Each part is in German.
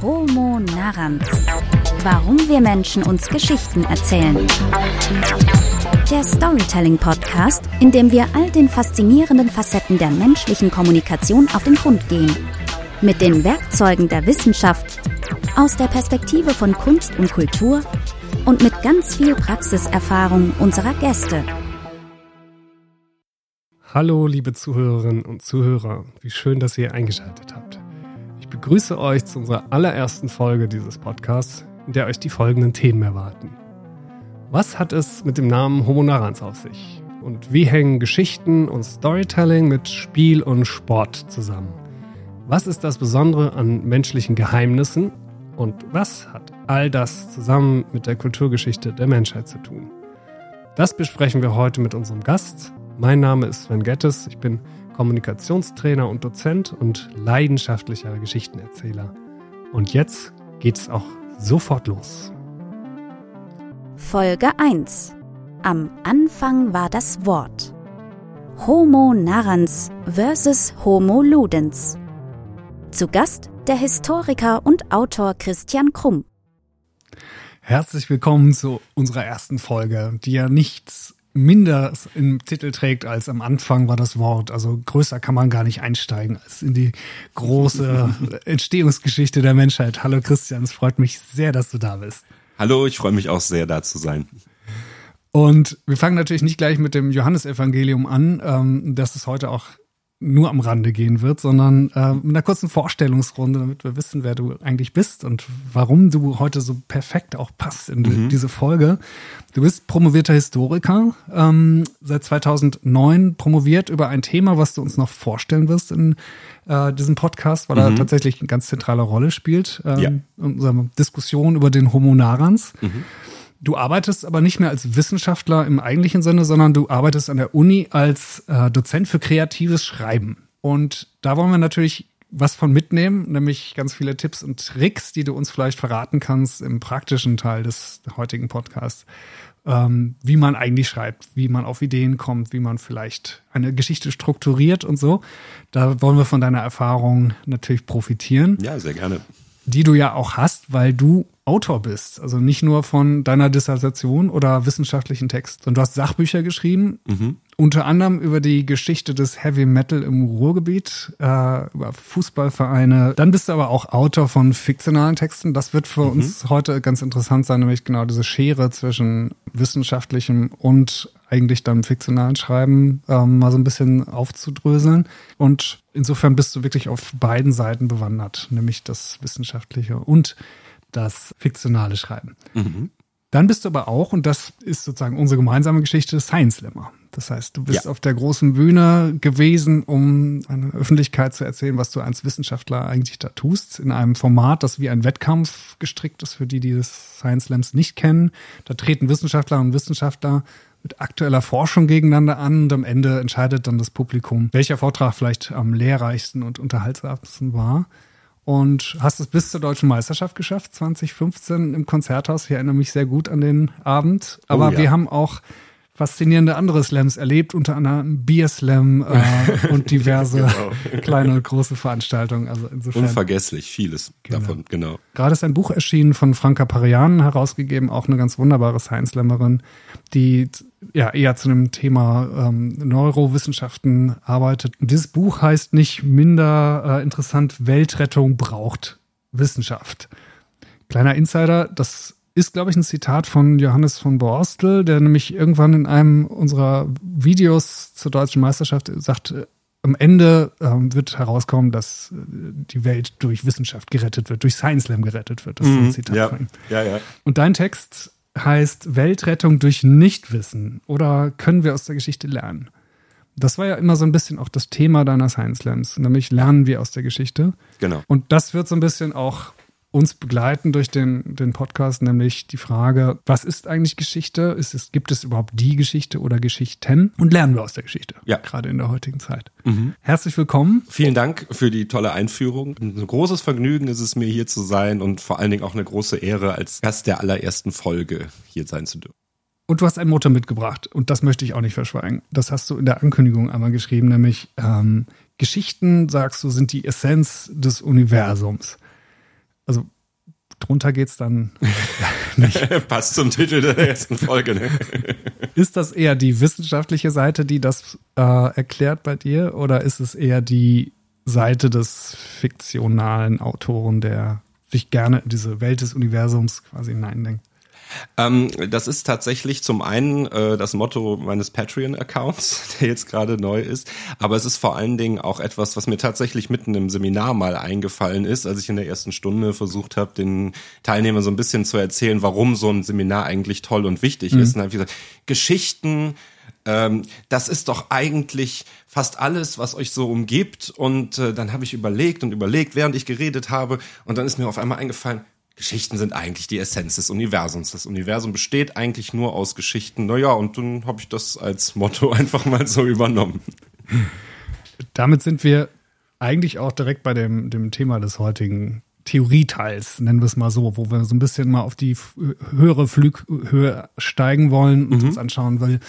Homo Narrans. Warum wir Menschen uns Geschichten erzählen. Der Storytelling Podcast, in dem wir all den faszinierenden Facetten der menschlichen Kommunikation auf den Grund gehen. Mit den Werkzeugen der Wissenschaft, aus der Perspektive von Kunst und Kultur und mit ganz viel Praxiserfahrung unserer Gäste. Hallo, liebe Zuhörerinnen und Zuhörer. Wie schön, dass ihr eingeschaltet habt. Begrüße euch zu unserer allerersten Folge dieses Podcasts, in der euch die folgenden Themen erwarten. Was hat es mit dem Namen Homo Narans auf sich? Und wie hängen Geschichten und Storytelling mit Spiel und Sport zusammen? Was ist das Besondere an menschlichen Geheimnissen? Und was hat all das zusammen mit der Kulturgeschichte der Menschheit zu tun? Das besprechen wir heute mit unserem Gast, mein Name ist Sven Gettes. Ich bin Kommunikationstrainer und Dozent und leidenschaftlicher Geschichtenerzähler. Und jetzt geht's auch sofort los. Folge 1. Am Anfang war das Wort. Homo narrans versus Homo ludens. Zu Gast der Historiker und Autor Christian Krumm. Herzlich willkommen zu unserer ersten Folge, die ja nichts minder im Titel trägt als am Anfang war das Wort. Also größer kann man gar nicht einsteigen als in die große Entstehungsgeschichte der Menschheit. Hallo Christian, es freut mich sehr, dass du da bist. Hallo, ich freue mich auch sehr, da zu sein. Und wir fangen natürlich nicht gleich mit dem Johannesevangelium an. Ähm, das ist heute auch nur am Rande gehen wird, sondern äh, mit einer kurzen Vorstellungsrunde, damit wir wissen, wer du eigentlich bist und warum du heute so perfekt auch passt in mhm. diese Folge. Du bist promovierter Historiker, ähm, seit 2009 promoviert über ein Thema, was du uns noch vorstellen wirst in äh, diesem Podcast, weil mhm. er tatsächlich eine ganz zentrale Rolle spielt ähm, ja. in unserer Diskussion über den Homo narans. Mhm. Du arbeitest aber nicht mehr als Wissenschaftler im eigentlichen Sinne, sondern du arbeitest an der Uni als äh, Dozent für kreatives Schreiben. Und da wollen wir natürlich was von mitnehmen, nämlich ganz viele Tipps und Tricks, die du uns vielleicht verraten kannst im praktischen Teil des heutigen Podcasts, ähm, wie man eigentlich schreibt, wie man auf Ideen kommt, wie man vielleicht eine Geschichte strukturiert und so. Da wollen wir von deiner Erfahrung natürlich profitieren. Ja, sehr gerne. Die du ja auch hast, weil du Autor bist. Also nicht nur von deiner Dissertation oder wissenschaftlichen Text, sondern du hast Sachbücher geschrieben, mhm. unter anderem über die Geschichte des Heavy Metal im Ruhrgebiet, äh, über Fußballvereine. Dann bist du aber auch Autor von fiktionalen Texten. Das wird für mhm. uns heute ganz interessant sein, nämlich genau diese Schere zwischen wissenschaftlichem und eigentlich dann fiktionalen Schreiben ähm, mal so ein bisschen aufzudröseln. Und insofern bist du wirklich auf beiden Seiten bewandert, nämlich das Wissenschaftliche und das fiktionale Schreiben. Mhm. Dann bist du aber auch, und das ist sozusagen unsere gemeinsame Geschichte, Science Slammer. Das heißt, du bist ja. auf der großen Bühne gewesen, um einer Öffentlichkeit zu erzählen, was du als Wissenschaftler eigentlich da tust, in einem Format, das wie ein Wettkampf gestrickt ist, für die, die das Science Slams nicht kennen. Da treten Wissenschaftler und Wissenschaftler mit aktueller Forschung gegeneinander an und am Ende entscheidet dann das Publikum, welcher Vortrag vielleicht am lehrreichsten und unterhaltsamsten war und hast es bis zur deutschen Meisterschaft geschafft, 2015 im Konzerthaus. Ich erinnere mich sehr gut an den Abend. Aber oh, ja. wir haben auch faszinierende andere Slams erlebt, unter anderem Beer Slam äh, und diverse genau. kleine und große Veranstaltungen. Also insofern. Unvergesslich, vieles genau. davon, genau. Gerade ist ein Buch erschienen von Franka Parian, herausgegeben, auch eine ganz wunderbare Science Slammerin, die ja eher zu dem Thema ähm, Neurowissenschaften arbeitet. Dieses Buch heißt nicht minder äh, interessant, Weltrettung braucht Wissenschaft. Kleiner Insider, das ist, glaube ich, ein Zitat von Johannes von Borstel, der nämlich irgendwann in einem unserer Videos zur deutschen Meisterschaft sagt, äh, am Ende ähm, wird herauskommen, dass äh, die Welt durch Wissenschaft gerettet wird, durch Science Slam gerettet wird. Das ist ein mhm. Zitat ja, von ihm. Ja, ja. Und dein Text heißt Weltrettung durch Nichtwissen oder können wir aus der Geschichte lernen? Das war ja immer so ein bisschen auch das Thema deiner Science Slams, nämlich lernen wir aus der Geschichte. Genau. Und das wird so ein bisschen auch uns begleiten durch den, den Podcast, nämlich die Frage, was ist eigentlich Geschichte? Ist es, gibt es überhaupt die Geschichte oder Geschichten? Und lernen wir aus der Geschichte. Ja. Gerade in der heutigen Zeit. Mhm. Herzlich willkommen. Vielen Dank für die tolle Einführung. Ein großes Vergnügen ist es mir hier zu sein und vor allen Dingen auch eine große Ehre, als Gast der allerersten Folge hier sein zu dürfen. Und du hast ein Motto mitgebracht und das möchte ich auch nicht verschweigen. Das hast du in der Ankündigung einmal geschrieben, nämlich ähm, Geschichten, sagst du, sind die Essenz des Universums. Also drunter geht's dann nicht. Passt zum Titel der ersten Folge. Ne? Ist das eher die wissenschaftliche Seite, die das äh, erklärt bei dir, oder ist es eher die Seite des fiktionalen Autoren, der sich gerne in diese Welt des Universums quasi hineindenkt? Ähm, das ist tatsächlich zum einen äh, das Motto meines Patreon-Accounts, der jetzt gerade neu ist, aber es ist vor allen Dingen auch etwas, was mir tatsächlich mitten im Seminar mal eingefallen ist, als ich in der ersten Stunde versucht habe, den Teilnehmern so ein bisschen zu erzählen, warum so ein Seminar eigentlich toll und wichtig mhm. ist. Und dann habe ich gesagt, Geschichten ähm, das ist doch eigentlich fast alles, was euch so umgibt. Und äh, dann habe ich überlegt und überlegt, während ich geredet habe. Und dann ist mir auf einmal eingefallen, Geschichten sind eigentlich die Essenz des Universums. Das Universum besteht eigentlich nur aus Geschichten. Naja, und dann habe ich das als Motto einfach mal so übernommen. Damit sind wir eigentlich auch direkt bei dem, dem Thema des heutigen Theorieteils, nennen wir es mal so, wo wir so ein bisschen mal auf die höhere Flughöhe steigen wollen und mhm. uns anschauen, weil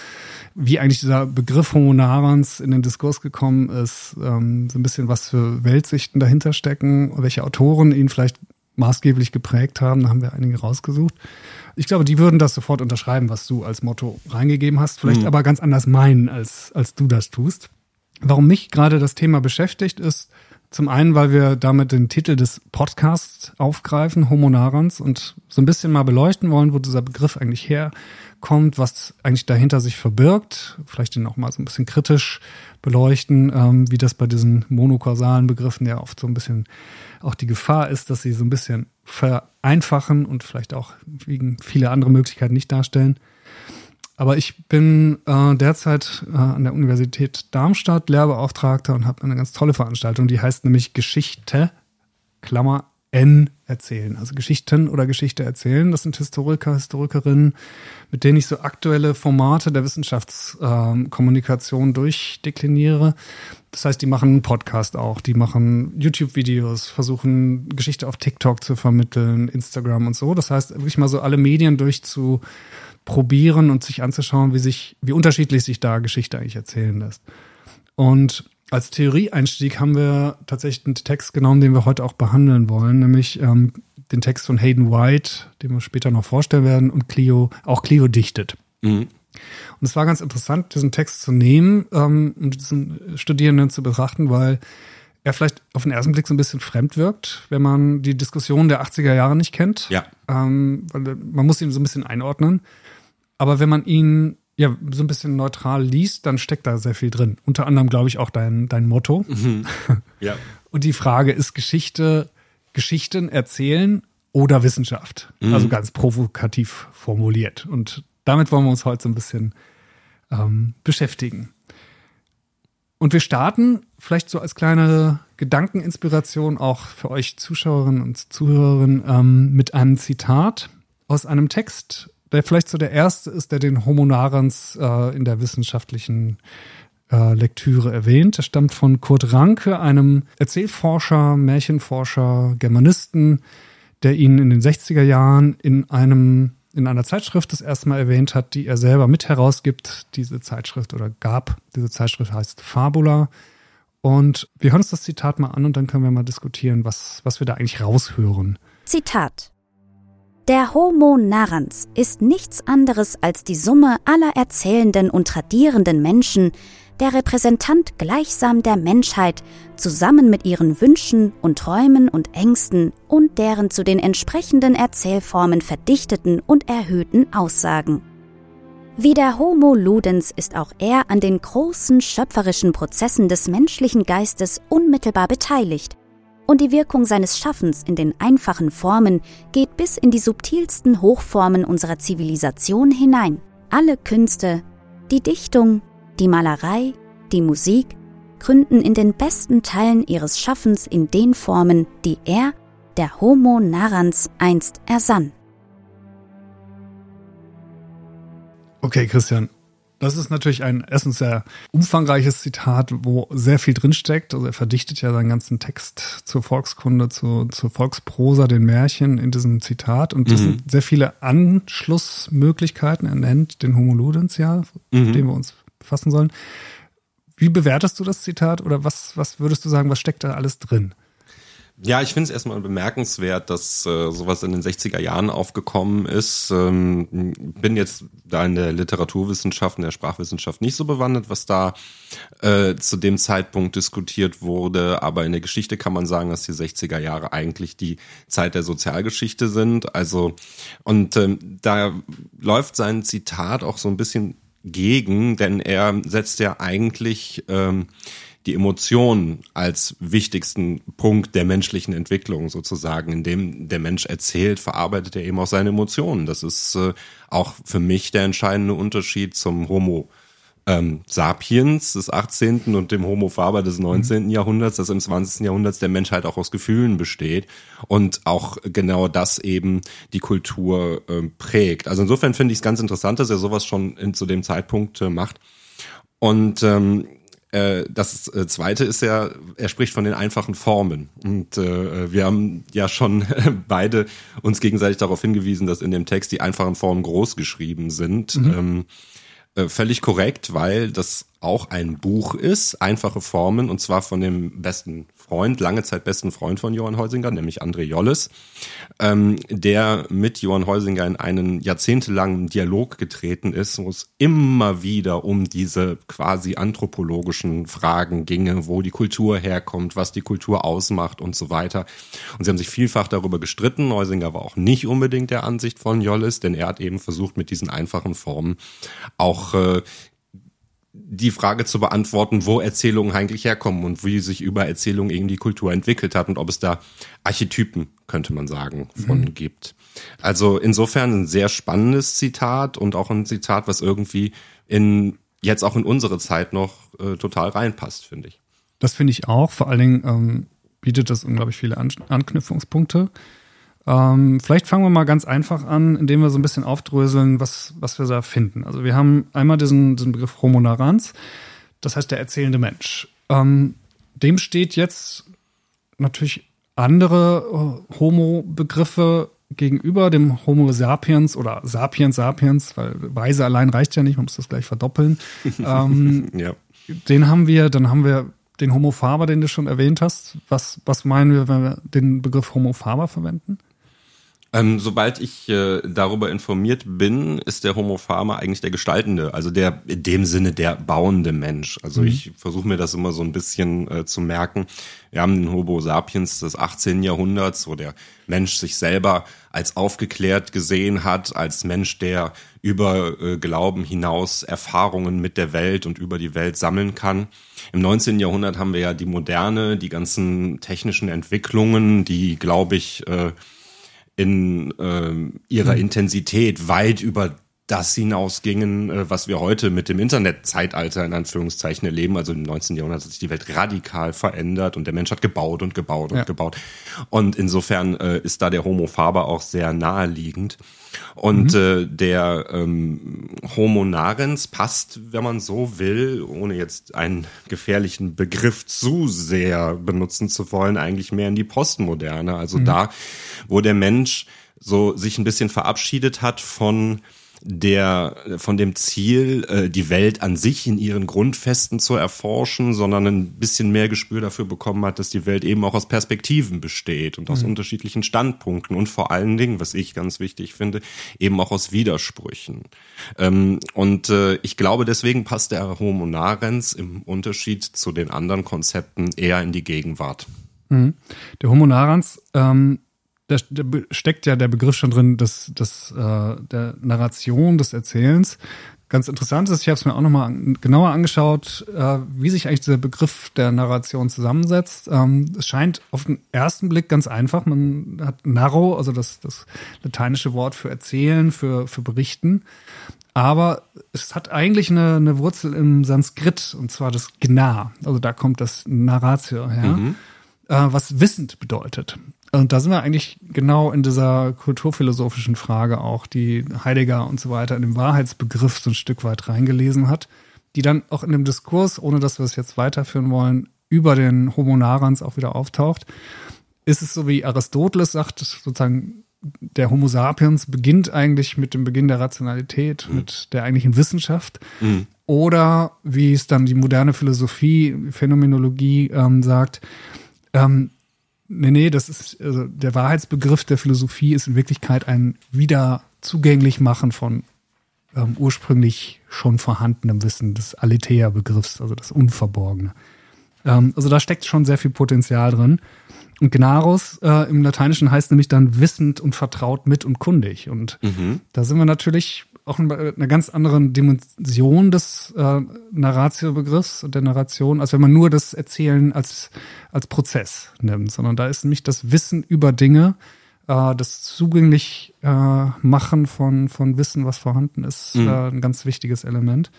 wie eigentlich dieser Begriff Homo narans in den Diskurs gekommen ist, ähm, so ein bisschen was für Weltsichten dahinter stecken, welche Autoren ihn vielleicht maßgeblich geprägt haben. Da haben wir einige rausgesucht. Ich glaube, die würden das sofort unterschreiben, was du als Motto reingegeben hast, vielleicht mhm. aber ganz anders meinen, als, als du das tust. Warum mich gerade das Thema beschäftigt, ist zum einen, weil wir damit den Titel des Podcasts aufgreifen, Homo Narans, und so ein bisschen mal beleuchten wollen, wo dieser Begriff eigentlich herkommt, was eigentlich dahinter sich verbirgt. Vielleicht den auch mal so ein bisschen kritisch beleuchten, ähm, wie das bei diesen monokausalen Begriffen ja oft so ein bisschen auch die Gefahr ist, dass sie so ein bisschen vereinfachen und vielleicht auch wegen viele andere Möglichkeiten nicht darstellen. Aber ich bin äh, derzeit äh, an der Universität Darmstadt Lehrbeauftragter und habe eine ganz tolle Veranstaltung, die heißt nämlich Geschichte, Klammer N erzählen. Also Geschichten oder Geschichte erzählen. Das sind Historiker, Historikerinnen, mit denen ich so aktuelle Formate der Wissenschaftskommunikation äh, durchdekliniere. Das heißt, die machen einen Podcast auch, die machen YouTube-Videos, versuchen Geschichte auf TikTok zu vermitteln, Instagram und so. Das heißt, wirklich mal so alle Medien durchzuprobieren und sich anzuschauen, wie sich, wie unterschiedlich sich da Geschichte eigentlich erzählen lässt. Und als Theorieeinstieg haben wir tatsächlich einen Text genommen, den wir heute auch behandeln wollen, nämlich ähm, den Text von Hayden White, den wir später noch vorstellen werden, und Clio, auch Clio dichtet. Mhm. Und es war ganz interessant, diesen Text zu nehmen ähm, und diesen Studierenden zu betrachten, weil er vielleicht auf den ersten Blick so ein bisschen fremd wirkt, wenn man die Diskussion der 80er Jahre nicht kennt. Ja. Ähm, weil man muss ihn so ein bisschen einordnen. Aber wenn man ihn ja, so ein bisschen neutral liest, dann steckt da sehr viel drin. Unter anderem, glaube ich, auch dein, dein Motto. Mhm. Ja. Und die Frage ist Geschichte, Geschichten erzählen oder Wissenschaft? Mhm. Also ganz provokativ formuliert. Und damit wollen wir uns heute so ein bisschen ähm, beschäftigen. Und wir starten vielleicht so als kleine Gedankeninspiration auch für euch Zuschauerinnen und Zuhörerinnen ähm, mit einem Zitat aus einem Text der vielleicht so der erste ist, der den Homo narans äh, in der wissenschaftlichen äh, Lektüre erwähnt. Er stammt von Kurt Ranke, einem Erzählforscher, Märchenforscher, Germanisten, der ihn in den 60er Jahren in einem in einer Zeitschrift das erste Mal erwähnt hat, die er selber mit herausgibt. Diese Zeitschrift oder gab, diese Zeitschrift heißt Fabula. Und wir hören uns das Zitat mal an und dann können wir mal diskutieren, was, was wir da eigentlich raushören. Zitat. Der Homo narrans ist nichts anderes als die Summe aller erzählenden und tradierenden Menschen, der Repräsentant gleichsam der Menschheit, zusammen mit ihren Wünschen und Träumen und Ängsten und deren zu den entsprechenden Erzählformen verdichteten und erhöhten Aussagen. Wie der Homo ludens ist auch er an den großen schöpferischen Prozessen des menschlichen Geistes unmittelbar beteiligt und die Wirkung seines Schaffens in den einfachen Formen geht bis in die subtilsten Hochformen unserer Zivilisation hinein. Alle Künste, die Dichtung, die Malerei, die Musik gründen in den besten Teilen ihres Schaffens in den Formen, die er, der Homo narrans, einst ersann. Okay, Christian, das ist natürlich ein erstens sehr umfangreiches Zitat, wo sehr viel drinsteckt. Also er verdichtet ja seinen ganzen Text zur Volkskunde, zu, zur Volksprosa, den Märchen in diesem Zitat. Und das mhm. sind sehr viele Anschlussmöglichkeiten. Er nennt den Homo Ludens ja, mhm. auf den wir uns befassen sollen. Wie bewertest du das Zitat oder was, was würdest du sagen, was steckt da alles drin? Ja, ich finde es erstmal bemerkenswert, dass äh, sowas in den 60er Jahren aufgekommen ist. Ähm, bin jetzt da in der Literaturwissenschaft, in der Sprachwissenschaft nicht so bewandert, was da äh, zu dem Zeitpunkt diskutiert wurde. Aber in der Geschichte kann man sagen, dass die 60er Jahre eigentlich die Zeit der Sozialgeschichte sind. Also, und ähm, da läuft sein Zitat auch so ein bisschen gegen, denn er setzt ja eigentlich ähm, die Emotionen als wichtigsten Punkt der menschlichen Entwicklung sozusagen, in dem der Mensch erzählt, verarbeitet er eben auch seine Emotionen. Das ist äh, auch für mich der entscheidende Unterschied zum Homo ähm, sapiens des 18. und dem Homo faber des 19. Mhm. Jahrhunderts, dass im 20. Jahrhundert der Mensch halt auch aus Gefühlen besteht und auch genau das eben die Kultur äh, prägt. Also insofern finde ich es ganz interessant, dass er sowas schon in, zu dem Zeitpunkt äh, macht. Und ähm, äh, das äh, zweite ist ja, er spricht von den einfachen Formen. Und äh, wir haben ja schon beide uns gegenseitig darauf hingewiesen, dass in dem Text die einfachen Formen groß geschrieben sind. Mhm. Ähm, äh, völlig korrekt, weil das auch ein Buch ist, einfache Formen, und zwar von dem besten Freund, lange Zeit besten Freund von Johann Heusinger, nämlich André Jolles, ähm, der mit Johann Heusinger in einen jahrzehntelangen Dialog getreten ist, wo es immer wieder um diese quasi anthropologischen Fragen ginge, wo die Kultur herkommt, was die Kultur ausmacht und so weiter. Und sie haben sich vielfach darüber gestritten. Heusinger war auch nicht unbedingt der Ansicht von Jolles, denn er hat eben versucht, mit diesen einfachen Formen auch äh, die Frage zu beantworten, wo Erzählungen eigentlich herkommen und wie sich über Erzählungen irgendwie Kultur entwickelt hat und ob es da Archetypen, könnte man sagen, von mhm. gibt. Also insofern ein sehr spannendes Zitat und auch ein Zitat, was irgendwie in jetzt auch in unsere Zeit noch äh, total reinpasst, finde ich. Das finde ich auch. Vor allen Dingen ähm, bietet das unglaublich viele An Anknüpfungspunkte. Ähm, vielleicht fangen wir mal ganz einfach an, indem wir so ein bisschen aufdröseln, was, was wir da finden. Also wir haben einmal diesen, diesen Begriff Homo narrans, das heißt der erzählende Mensch. Ähm, dem steht jetzt natürlich andere äh, Homo-Begriffe gegenüber dem Homo sapiens oder Sapiens sapiens, weil Weise allein reicht ja nicht, man muss das gleich verdoppeln. ähm, ja. Den haben wir, dann haben wir den Homo faber, den du schon erwähnt hast. Was, was meinen wir, wenn wir den Begriff Homo faber verwenden? Ähm, sobald ich äh, darüber informiert bin, ist der Homo Faber eigentlich der Gestaltende, also der in dem Sinne der bauende Mensch. Also mhm. ich versuche mir das immer so ein bisschen äh, zu merken. Wir haben den Homo sapiens des 18. Jahrhunderts, wo der Mensch sich selber als aufgeklärt gesehen hat, als Mensch, der über äh, Glauben hinaus Erfahrungen mit der Welt und über die Welt sammeln kann. Im 19. Jahrhundert haben wir ja die Moderne, die ganzen technischen Entwicklungen, die, glaube ich, äh, in ähm, ihrer mhm. Intensität weit über das hinausgingen, äh, was wir heute mit dem Internetzeitalter in Anführungszeichen erleben. Also im 19. Jahrhundert hat sich die Welt radikal verändert und der Mensch hat gebaut und gebaut und ja. gebaut. Und insofern äh, ist da der Homo faber auch sehr naheliegend. Und mhm. äh, der ähm, Homo narens passt, wenn man so will, ohne jetzt einen gefährlichen Begriff zu sehr benutzen zu wollen, eigentlich mehr in die Postmoderne. Also mhm. da, wo der Mensch so sich ein bisschen verabschiedet hat von der von dem Ziel, äh, die Welt an sich in ihren Grundfesten zu erforschen, sondern ein bisschen mehr Gespür dafür bekommen hat, dass die Welt eben auch aus Perspektiven besteht und aus mhm. unterschiedlichen Standpunkten und vor allen Dingen, was ich ganz wichtig finde, eben auch aus Widersprüchen. Ähm, und äh, ich glaube, deswegen passt der Homo narens im Unterschied zu den anderen Konzepten eher in die Gegenwart. Mhm. Der Homo narens ähm da, steckt ja der Begriff schon drin, des, des, äh, der Narration, des Erzählens. Ganz interessant ist, ich habe es mir auch nochmal genauer angeschaut, äh, wie sich eigentlich dieser Begriff der Narration zusammensetzt. Ähm, es scheint auf den ersten Blick ganz einfach. Man hat narro, also das, das lateinische Wort für erzählen, für, für berichten. Aber es hat eigentlich eine, eine Wurzel im Sanskrit, und zwar das Gna. Also da kommt das Narratio her, mhm. äh, was wissend bedeutet. Und da sind wir eigentlich genau in dieser kulturphilosophischen Frage auch, die Heidegger und so weiter in dem Wahrheitsbegriff so ein Stück weit reingelesen hat, die dann auch in dem Diskurs, ohne dass wir es jetzt weiterführen wollen, über den Homo narans auch wieder auftaucht. Ist es so wie Aristoteles sagt, sozusagen der Homo sapiens beginnt eigentlich mit dem Beginn der Rationalität, mhm. mit der eigentlichen Wissenschaft. Mhm. Oder wie es dann die moderne Philosophie, Phänomenologie ähm, sagt, ähm, Nee, nee, das ist, also der Wahrheitsbegriff der Philosophie ist in Wirklichkeit ein wieder zugänglich machen von ähm, ursprünglich schon vorhandenem Wissen des Aletheia-Begriffs, also das Unverborgene. Ähm, also da steckt schon sehr viel Potenzial drin. Und Gnarus äh, im Lateinischen heißt nämlich dann wissend und vertraut mit und kundig. Und mhm. da sind wir natürlich auch in einer ganz anderen Dimension des äh, Narratio-Begriffs und der Narration, als wenn man nur das Erzählen als, als Prozess nimmt, sondern da ist nämlich das Wissen über Dinge, äh, das zugänglich äh, machen von, von Wissen, was vorhanden ist, mhm. äh, ein ganz wichtiges Element.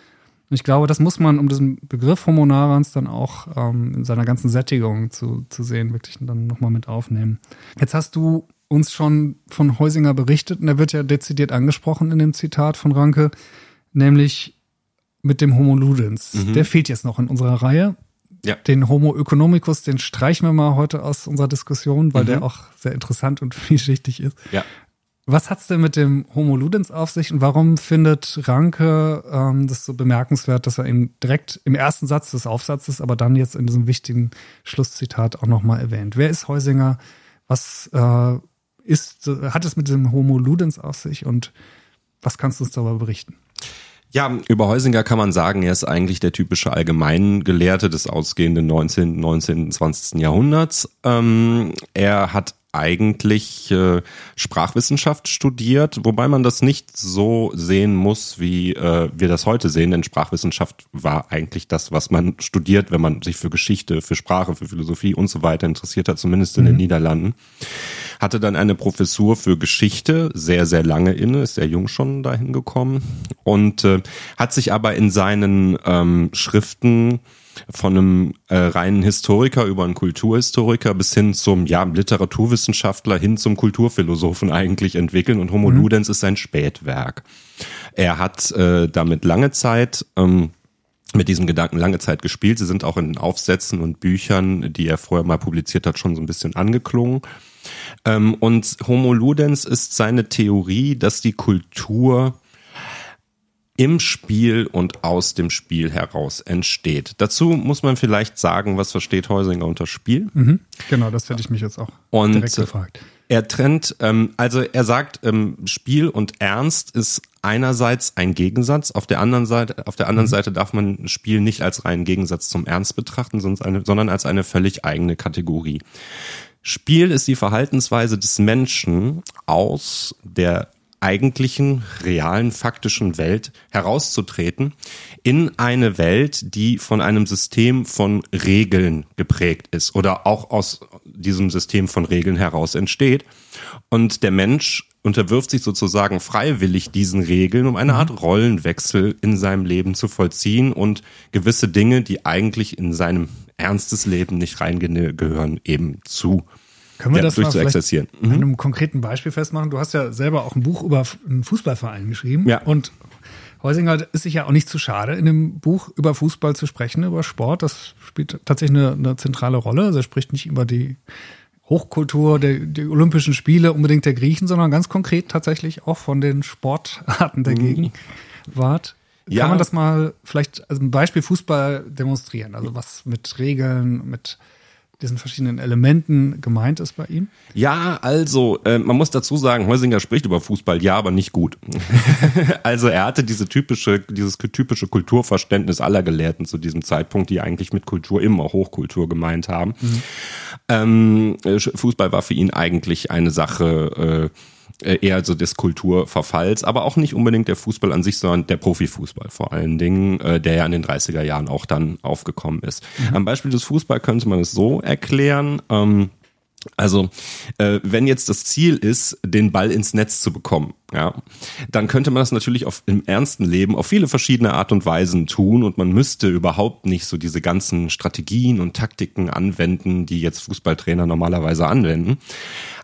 Und ich glaube, das muss man, um diesen Begriff Homo narans dann auch ähm, in seiner ganzen Sättigung zu, zu sehen, wirklich dann nochmal mit aufnehmen. Jetzt hast du uns schon von Heusinger berichtet und er wird ja dezidiert angesprochen in dem Zitat von Ranke, nämlich mit dem Homo ludens. Mhm. Der fehlt jetzt noch in unserer Reihe. Ja. Den Homo economicus, den streichen wir mal heute aus unserer Diskussion, weil mhm. der auch sehr interessant und vielschichtig ist. Ja. Was hat's denn mit dem Homo ludens auf sich und warum findet Ranke ähm, das so bemerkenswert, dass er ihn direkt im ersten Satz des Aufsatzes, aber dann jetzt in diesem wichtigen Schlusszitat auch nochmal erwähnt? Wer ist Heusinger? Was äh, ist, hat es mit dem Homo ludens auf sich und was kannst du uns darüber berichten? Ja, über Heusinger kann man sagen, er ist eigentlich der typische Allgemeingelehrte des ausgehenden 19., 19., 20. Jahrhunderts. Ähm, er hat eigentlich äh, Sprachwissenschaft studiert, wobei man das nicht so sehen muss, wie äh, wir das heute sehen, denn Sprachwissenschaft war eigentlich das, was man studiert, wenn man sich für Geschichte, für Sprache, für Philosophie und so weiter interessiert hat, zumindest in mhm. den Niederlanden. Hatte dann eine Professur für Geschichte, sehr, sehr lange inne, ist sehr jung schon dahin gekommen und äh, hat sich aber in seinen ähm, Schriften von einem äh, reinen Historiker über einen Kulturhistoriker bis hin zum ja, Literaturwissenschaftler hin zum Kulturphilosophen eigentlich entwickeln und Homo mhm. Ludens ist sein Spätwerk. Er hat äh, damit lange Zeit ähm, mit diesem Gedanken lange Zeit gespielt. Sie sind auch in den Aufsätzen und Büchern, die er vorher mal publiziert hat, schon so ein bisschen angeklungen. Ähm, und Homo Ludens ist seine Theorie, dass die Kultur im Spiel und aus dem Spiel heraus entsteht. Dazu muss man vielleicht sagen, was versteht Heusinger unter Spiel? Mhm, genau, das hätte ich mich jetzt auch und direkt gefragt. Er trennt, ähm, also er sagt, ähm, Spiel und Ernst ist einerseits ein Gegensatz, auf der anderen Seite, auf der anderen mhm. Seite darf man Spiel nicht als reinen Gegensatz zum Ernst betrachten, sondern als eine völlig eigene Kategorie. Spiel ist die Verhaltensweise des Menschen aus der eigentlichen, realen, faktischen Welt herauszutreten in eine Welt, die von einem System von Regeln geprägt ist oder auch aus diesem System von Regeln heraus entsteht. Und der Mensch unterwirft sich sozusagen freiwillig diesen Regeln, um eine Art Rollenwechsel in seinem Leben zu vollziehen und gewisse Dinge, die eigentlich in seinem ernstes Leben nicht reingehören, eben zu können wir ja, das mal vielleicht mhm. an einem konkreten Beispiel festmachen? Du hast ja selber auch ein Buch über einen Fußballverein geschrieben. Ja. Und Heusinger ist sich ja auch nicht zu schade, in dem Buch über Fußball zu sprechen, über Sport. Das spielt tatsächlich eine, eine zentrale Rolle. Also er spricht nicht über die Hochkultur, der, die Olympischen Spiele unbedingt der Griechen, sondern ganz konkret tatsächlich auch von den Sportarten der mhm. Gegenwart. Ja. Kann man das mal vielleicht als ein Beispiel Fußball demonstrieren? Also was mit Regeln, mit diesen verschiedenen Elementen gemeint ist bei ihm? Ja, also äh, man muss dazu sagen, Heusinger spricht über Fußball, ja, aber nicht gut. also er hatte diese typische, dieses typische Kulturverständnis aller Gelehrten zu diesem Zeitpunkt, die eigentlich mit Kultur immer Hochkultur gemeint haben. Mhm. Ähm, äh, Fußball war für ihn eigentlich eine Sache. Äh, äh, eher so des Kulturverfalls, aber auch nicht unbedingt der Fußball an sich, sondern der Profifußball vor allen Dingen, äh, der ja in den 30er Jahren auch dann aufgekommen ist. Mhm. Am Beispiel des Fußball könnte man es so erklären. Ähm, also, äh, wenn jetzt das Ziel ist, den Ball ins Netz zu bekommen, ja, dann könnte man das natürlich auf, im ernsten Leben auf viele verschiedene Art und Weisen tun und man müsste überhaupt nicht so diese ganzen Strategien und Taktiken anwenden, die jetzt Fußballtrainer normalerweise anwenden.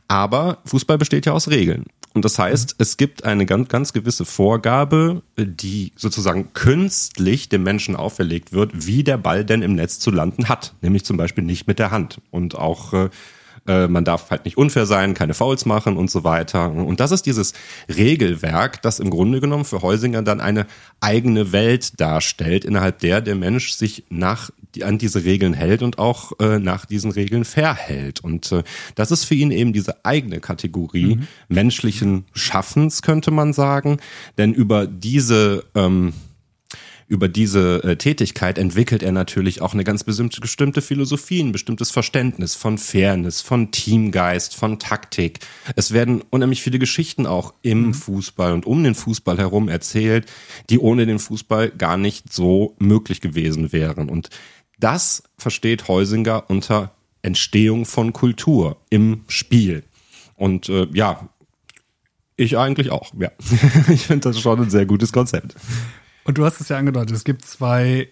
Aber Fußball besteht ja aus Regeln. Und das heißt, es gibt eine ganz, ganz gewisse Vorgabe, die sozusagen künstlich dem Menschen auferlegt wird, wie der Ball denn im Netz zu landen hat. Nämlich zum Beispiel nicht mit der Hand. Und auch äh, man darf halt nicht unfair sein, keine Fouls machen und so weiter. Und das ist dieses Regelwerk, das im Grunde genommen für Heusinger dann eine eigene Welt darstellt, innerhalb der der Mensch sich nach an diese Regeln hält und auch äh, nach diesen Regeln verhält. Und äh, das ist für ihn eben diese eigene Kategorie mhm. menschlichen Schaffens, könnte man sagen. Denn über diese ähm, über diese äh, Tätigkeit entwickelt er natürlich auch eine ganz bestimmte, bestimmte Philosophie, ein bestimmtes Verständnis von Fairness, von Teamgeist, von Taktik. Es werden unheimlich viele Geschichten auch im mhm. Fußball und um den Fußball herum erzählt, die ohne den Fußball gar nicht so möglich gewesen wären. Und das versteht Heusinger unter Entstehung von Kultur im Spiel. Und äh, ja, ich eigentlich auch, ja. ich finde das schon ein sehr gutes Konzept. Und du hast es ja angedeutet, es gibt zwei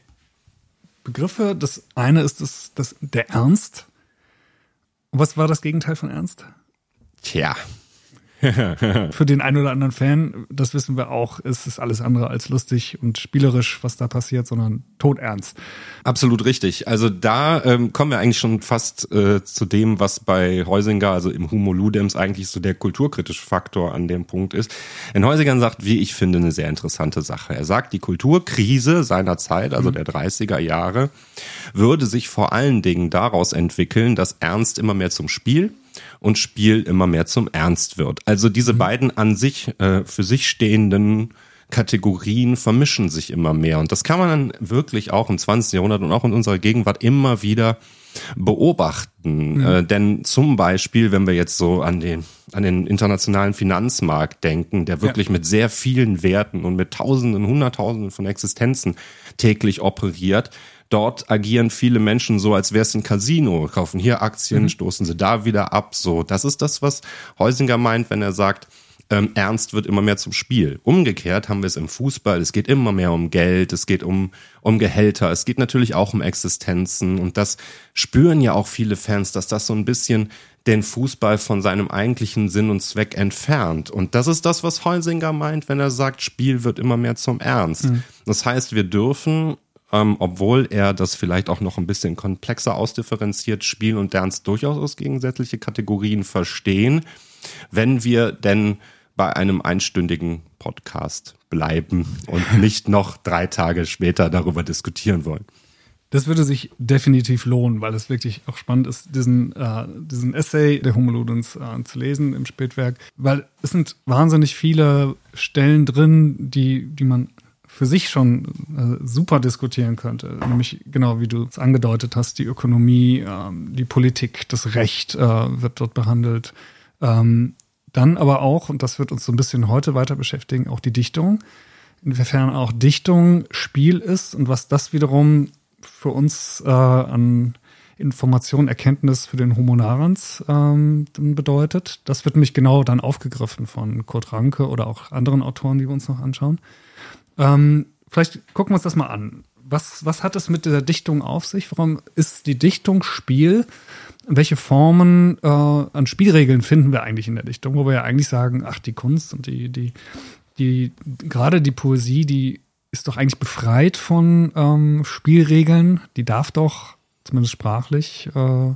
Begriffe. Das eine ist das, das, der Ernst. Was war das Gegenteil von Ernst? Tja, Für den einen oder anderen Fan, das wissen wir auch, ist es alles andere als lustig und spielerisch, was da passiert, sondern todernst. Absolut richtig. Also da ähm, kommen wir eigentlich schon fast äh, zu dem, was bei Heusinger, also im Humo Ludems eigentlich so der kulturkritische Faktor an dem Punkt ist. In Heusinger sagt, wie ich finde, eine sehr interessante Sache. Er sagt, die Kulturkrise seiner Zeit, also mhm. der 30er Jahre, würde sich vor allen Dingen daraus entwickeln, dass Ernst immer mehr zum Spiel und Spiel immer mehr zum Ernst wird. Also diese mhm. beiden an sich äh, für sich stehenden Kategorien vermischen sich immer mehr. Und das kann man dann wirklich auch im 20. Jahrhundert und auch in unserer Gegenwart immer wieder beobachten. Mhm. Äh, denn zum Beispiel, wenn wir jetzt so an den, an den internationalen Finanzmarkt denken, der wirklich ja. mit sehr vielen Werten und mit Tausenden, Hunderttausenden von Existenzen täglich operiert, dort agieren viele Menschen so, als wäre es ein Casino, kaufen hier Aktien, mhm. stoßen sie da wieder ab. So, das ist das, was Heusinger meint, wenn er sagt, ähm, Ernst wird immer mehr zum Spiel. Umgekehrt haben wir es im Fußball. Es geht immer mehr um Geld, es geht um, um Gehälter, es geht natürlich auch um Existenzen. Und das spüren ja auch viele Fans, dass das so ein bisschen den Fußball von seinem eigentlichen Sinn und Zweck entfernt. Und das ist das, was Heusinger meint, wenn er sagt, Spiel wird immer mehr zum Ernst. Mhm. Das heißt, wir dürfen ähm, obwohl er das vielleicht auch noch ein bisschen komplexer ausdifferenziert, Spiel und Ernst durchaus als gegensätzliche Kategorien verstehen, wenn wir denn bei einem einstündigen Podcast bleiben und nicht noch drei Tage später darüber diskutieren wollen. Das würde sich definitiv lohnen, weil es wirklich auch spannend ist, diesen, äh, diesen Essay der Homoludens äh, zu lesen im Spätwerk, weil es sind wahnsinnig viele Stellen drin, die, die man für sich schon äh, super diskutieren könnte. Nämlich genau wie du es angedeutet hast, die Ökonomie, ähm, die Politik, das Recht äh, wird dort behandelt. Ähm, dann aber auch, und das wird uns so ein bisschen heute weiter beschäftigen, auch die Dichtung. Inwiefern auch Dichtung Spiel ist und was das wiederum für uns äh, an Information, Erkenntnis für den Homo narens ähm, bedeutet. Das wird nämlich genau dann aufgegriffen von Kurt Ranke oder auch anderen Autoren, die wir uns noch anschauen. Ähm, vielleicht gucken wir uns das mal an. Was, was hat es mit der Dichtung auf sich? Warum ist die Dichtung Spiel? Welche Formen äh, an Spielregeln finden wir eigentlich in der Dichtung? Wo wir ja eigentlich sagen, ach, die Kunst und die, die, die, gerade die Poesie, die ist doch eigentlich befreit von ähm, Spielregeln. Die darf doch, zumindest sprachlich, äh,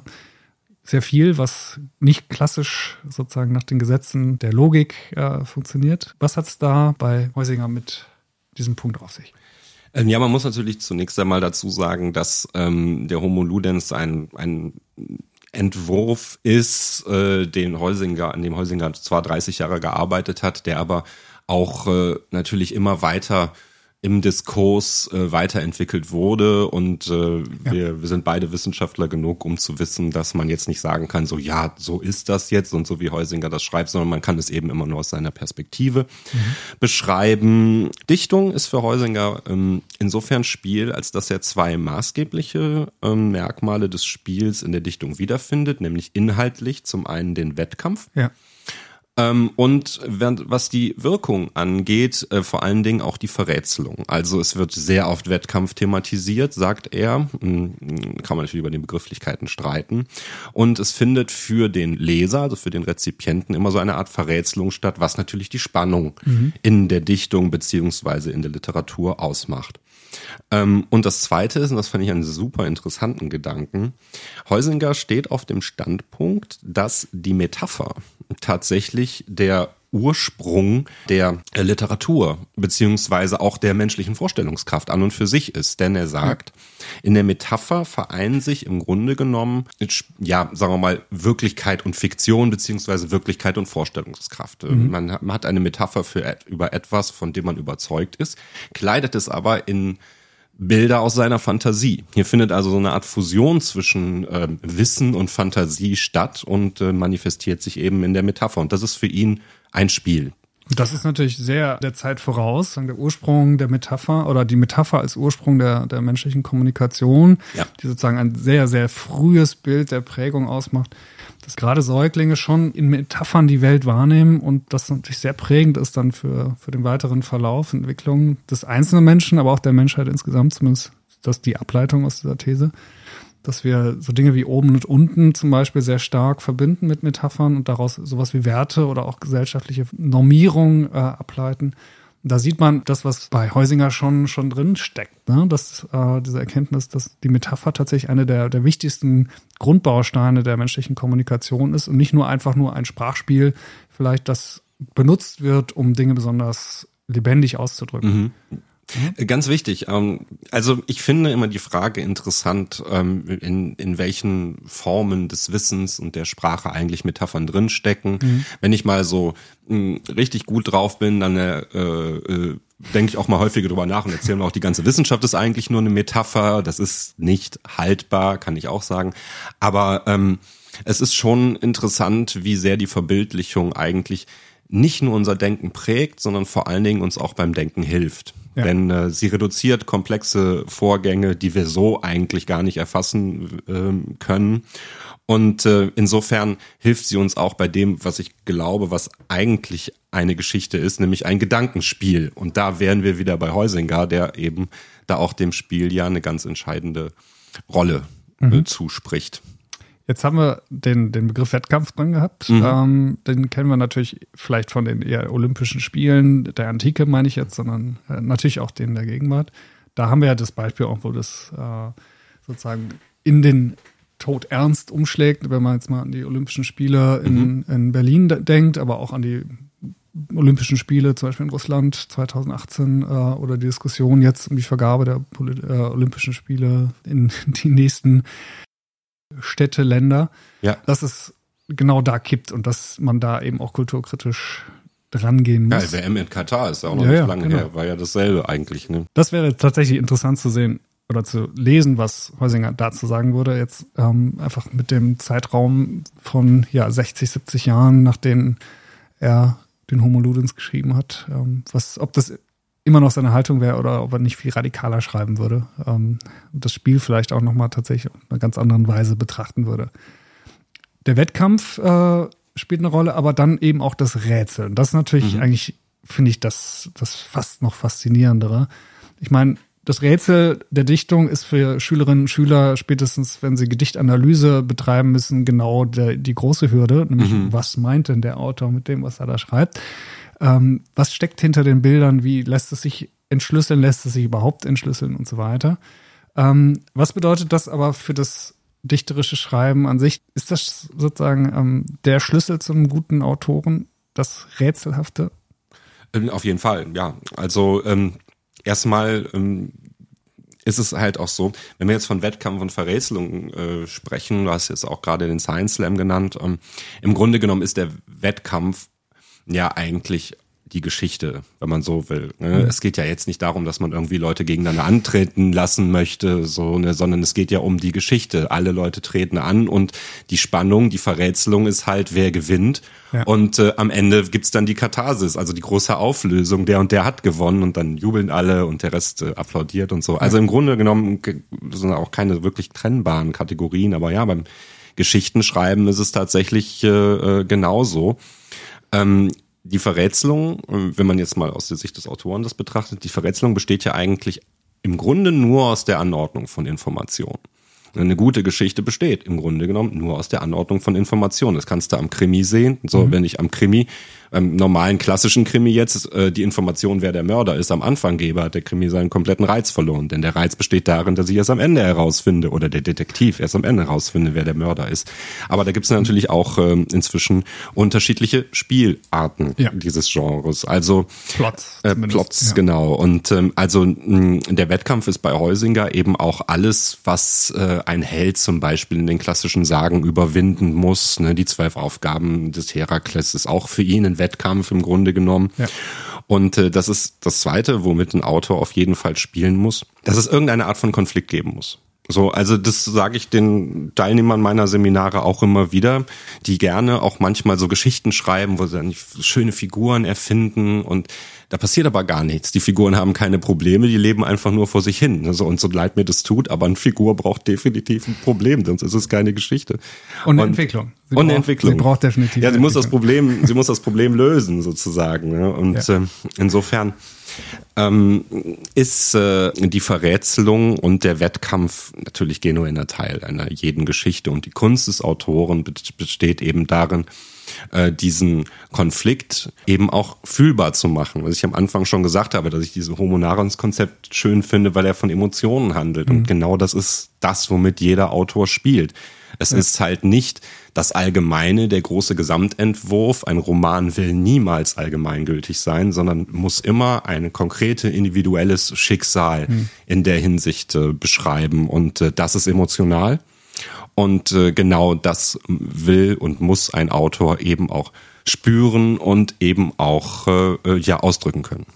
sehr viel, was nicht klassisch sozusagen nach den Gesetzen der Logik äh, funktioniert. Was hat es da bei Heusinger mit diesen Punkt auf sich? Ähm, ja, man muss natürlich zunächst einmal dazu sagen, dass ähm, der Homo Ludens ein, ein Entwurf ist, äh, den Heusinger, an dem Heusinger zwar 30 Jahre gearbeitet hat, der aber auch äh, natürlich immer weiter im Diskurs äh, weiterentwickelt wurde und äh, ja. wir, wir sind beide Wissenschaftler genug, um zu wissen, dass man jetzt nicht sagen kann, so ja, so ist das jetzt und so wie Heusinger das schreibt, sondern man kann es eben immer nur aus seiner Perspektive mhm. beschreiben. Dichtung ist für Heusinger ähm, insofern Spiel, als dass er zwei maßgebliche ähm, Merkmale des Spiels in der Dichtung wiederfindet, nämlich inhaltlich zum einen den Wettkampf. Ja und was die Wirkung angeht, äh, vor allen Dingen auch die Verrätselung. Also es wird sehr oft Wettkampf thematisiert, sagt er. Hm, kann man natürlich über die Begrifflichkeiten streiten. Und es findet für den Leser, also für den Rezipienten, immer so eine Art Verrätselung statt, was natürlich die Spannung mhm. in der Dichtung beziehungsweise in der Literatur ausmacht. Ähm, und das Zweite ist, und das fand ich einen super interessanten Gedanken, Heusinger steht auf dem Standpunkt, dass die Metapher tatsächlich der Ursprung der Literatur beziehungsweise auch der menschlichen Vorstellungskraft an und für sich ist. Denn er sagt, in der Metapher vereinen sich im Grunde genommen, ja, sagen wir mal, Wirklichkeit und Fiktion beziehungsweise Wirklichkeit und Vorstellungskraft. Mhm. Man, man hat eine Metapher für über etwas, von dem man überzeugt ist, kleidet es aber in Bilder aus seiner Fantasie. Hier findet also so eine Art Fusion zwischen äh, Wissen und Fantasie statt und äh, manifestiert sich eben in der Metapher. Und das ist für ihn ein Spiel. Das ist natürlich sehr der Zeit voraus, der Ursprung der Metapher oder die Metapher als Ursprung der, der menschlichen Kommunikation, ja. die sozusagen ein sehr, sehr frühes Bild der Prägung ausmacht dass gerade Säuglinge schon in Metaphern die Welt wahrnehmen und das natürlich sehr prägend ist dann für, für den weiteren Verlauf, Entwicklung des einzelnen Menschen, aber auch der Menschheit insgesamt, zumindest das die Ableitung aus dieser These, dass wir so Dinge wie oben und unten zum Beispiel sehr stark verbinden mit Metaphern und daraus sowas wie Werte oder auch gesellschaftliche Normierung äh, ableiten da sieht man das, was bei Heusinger schon, schon drin steckt, ne? dass äh, diese Erkenntnis, dass die Metapher tatsächlich eine der, der wichtigsten Grundbausteine der menschlichen Kommunikation ist und nicht nur einfach nur ein Sprachspiel, vielleicht das benutzt wird, um Dinge besonders lebendig auszudrücken. Mhm. Mhm. Ganz wichtig. Ähm, also ich finde immer die Frage interessant, ähm, in, in welchen Formen des Wissens und der Sprache eigentlich Metaphern drinstecken. Mhm. Wenn ich mal so hm, richtig gut drauf bin, dann äh, äh, denke ich auch mal häufiger drüber nach und erzähle mir auch, die ganze Wissenschaft ist eigentlich nur eine Metapher. Das ist nicht haltbar, kann ich auch sagen. Aber ähm, es ist schon interessant, wie sehr die Verbildlichung eigentlich nicht nur unser Denken prägt, sondern vor allen Dingen uns auch beim Denken hilft. Ja. Denn äh, sie reduziert komplexe Vorgänge, die wir so eigentlich gar nicht erfassen äh, können. Und äh, insofern hilft sie uns auch bei dem, was ich glaube, was eigentlich eine Geschichte ist, nämlich ein Gedankenspiel. Und da wären wir wieder bei Heusinger, der eben da auch dem Spiel ja eine ganz entscheidende Rolle äh, mhm. zuspricht. Jetzt haben wir den, den Begriff Wettkampf drin gehabt. Mhm. Ähm, den kennen wir natürlich vielleicht von den eher Olympischen Spielen der Antike, meine ich jetzt, sondern äh, natürlich auch den der Gegenwart. Da haben wir ja das Beispiel auch, wo das äh, sozusagen in den Tod ernst umschlägt, wenn man jetzt mal an die Olympischen Spiele in, mhm. in Berlin denkt, aber auch an die Olympischen Spiele, zum Beispiel in Russland 2018 äh, oder die Diskussion jetzt um die Vergabe der Poli äh, Olympischen Spiele in die nächsten Städte, Länder, ja. dass es genau da kippt und dass man da eben auch kulturkritisch drangehen muss. Ja, WM in Katar ist ja auch noch ja, nicht lange genau. her, war ja dasselbe eigentlich. Ne? Das wäre tatsächlich interessant zu sehen oder zu lesen, was Heusinger dazu sagen würde. Jetzt ähm, einfach mit dem Zeitraum von ja 60, 70 Jahren, nachdem er den Homo Ludens geschrieben hat, ähm, was, ob das immer noch seine Haltung wäre oder ob er nicht viel radikaler schreiben würde. Ähm, das Spiel vielleicht auch nochmal tatsächlich auf einer ganz anderen Weise betrachten würde. Der Wettkampf äh, spielt eine Rolle, aber dann eben auch das Rätsel. Das ist natürlich mhm. eigentlich, finde ich, das, das fast noch faszinierendere. Ich meine, das Rätsel der Dichtung ist für Schülerinnen und Schüler spätestens, wenn sie Gedichtanalyse betreiben müssen, genau der, die große Hürde, nämlich mhm. was meint denn der Autor mit dem, was er da schreibt. Ähm, was steckt hinter den Bildern? Wie lässt es sich entschlüsseln? Lässt es sich überhaupt entschlüsseln und so weiter? Ähm, was bedeutet das aber für das dichterische Schreiben an sich? Ist das sozusagen ähm, der Schlüssel zum guten Autoren, das Rätselhafte? Ähm, auf jeden Fall, ja. Also ähm, erstmal ähm, ist es halt auch so, wenn wir jetzt von Wettkampf und Verrätselung äh, sprechen, du hast jetzt auch gerade den Science Slam genannt, ähm, im Grunde genommen ist der Wettkampf ja eigentlich die Geschichte, wenn man so will. Ne? Mhm. Es geht ja jetzt nicht darum, dass man irgendwie Leute gegeneinander antreten lassen möchte, so, ne, sondern es geht ja um die Geschichte. Alle Leute treten an und die Spannung, die Verrätselung ist halt, wer gewinnt. Ja. Und äh, am Ende gibt's dann die Katharsis, also die große Auflösung, der und der hat gewonnen und dann jubeln alle und der Rest äh, applaudiert und so. Also im Grunde genommen sind auch keine wirklich trennbaren Kategorien, aber ja, beim Geschichtenschreiben ist es tatsächlich äh, äh genauso. Ähm, die Verrätselung, wenn man jetzt mal aus der Sicht des Autoren das betrachtet, die Verrätselung besteht ja eigentlich im Grunde nur aus der Anordnung von Informationen. Eine gute Geschichte besteht im Grunde genommen nur aus der Anordnung von Informationen. Das kannst du am Krimi sehen. So, mhm. wenn ich am Krimi beim normalen klassischen Krimi jetzt äh, die Information, wer der Mörder ist, am Anfang gebe, hat der Krimi seinen kompletten Reiz verloren. Denn der Reiz besteht darin, dass ich erst am Ende herausfinde oder der Detektiv erst am Ende herausfinde, wer der Mörder ist. Aber da gibt es natürlich auch äh, inzwischen unterschiedliche Spielarten ja. dieses Genres. Also Plots, äh, Plots ja. genau. Und ähm, also mh, der Wettkampf ist bei Heusinger eben auch alles, was äh, ein Held zum Beispiel in den klassischen Sagen überwinden muss. Ne? Die zwölf Aufgaben des Herakles ist auch für ihn ein Wettkampf im Grunde genommen. Ja. Und äh, das ist das Zweite, womit ein Autor auf jeden Fall spielen muss, dass es irgendeine Art von Konflikt geben muss. So, also das sage ich den Teilnehmern meiner Seminare auch immer wieder, die gerne auch manchmal so Geschichten schreiben, wo sie dann schöne Figuren erfinden und da passiert aber gar nichts. Die Figuren haben keine Probleme, die leben einfach nur vor sich hin. Also, und so leid mir das tut, aber eine Figur braucht definitiv ein Problem, sonst ist es keine Geschichte. Und eine und, Entwicklung. Sie und braucht, Entwicklung. Sie braucht definitiv. Ja, sie muss das Problem, sie muss das Problem lösen sozusagen. Ne? Und ja. äh, insofern ähm, ist äh, die Verrätselung und der Wettkampf natürlich genuiner Teil einer jeden Geschichte. Und die Kunst des Autoren besteht eben darin, äh, diesen Konflikt eben auch fühlbar zu machen. Was ich am Anfang schon gesagt habe, dass ich dieses Homo-Narens-Konzept schön finde, weil er von Emotionen handelt. Mhm. Und genau das ist das, womit jeder Autor spielt. Es ja. ist halt nicht das Allgemeine, der große Gesamtentwurf. Ein Roman will niemals allgemeingültig sein, sondern muss immer ein konkrete individuelles Schicksal mhm. in der Hinsicht äh, beschreiben. Und äh, das ist emotional. Und äh, genau das will und muss ein Autor eben auch spüren und eben auch äh, äh, ja ausdrücken können.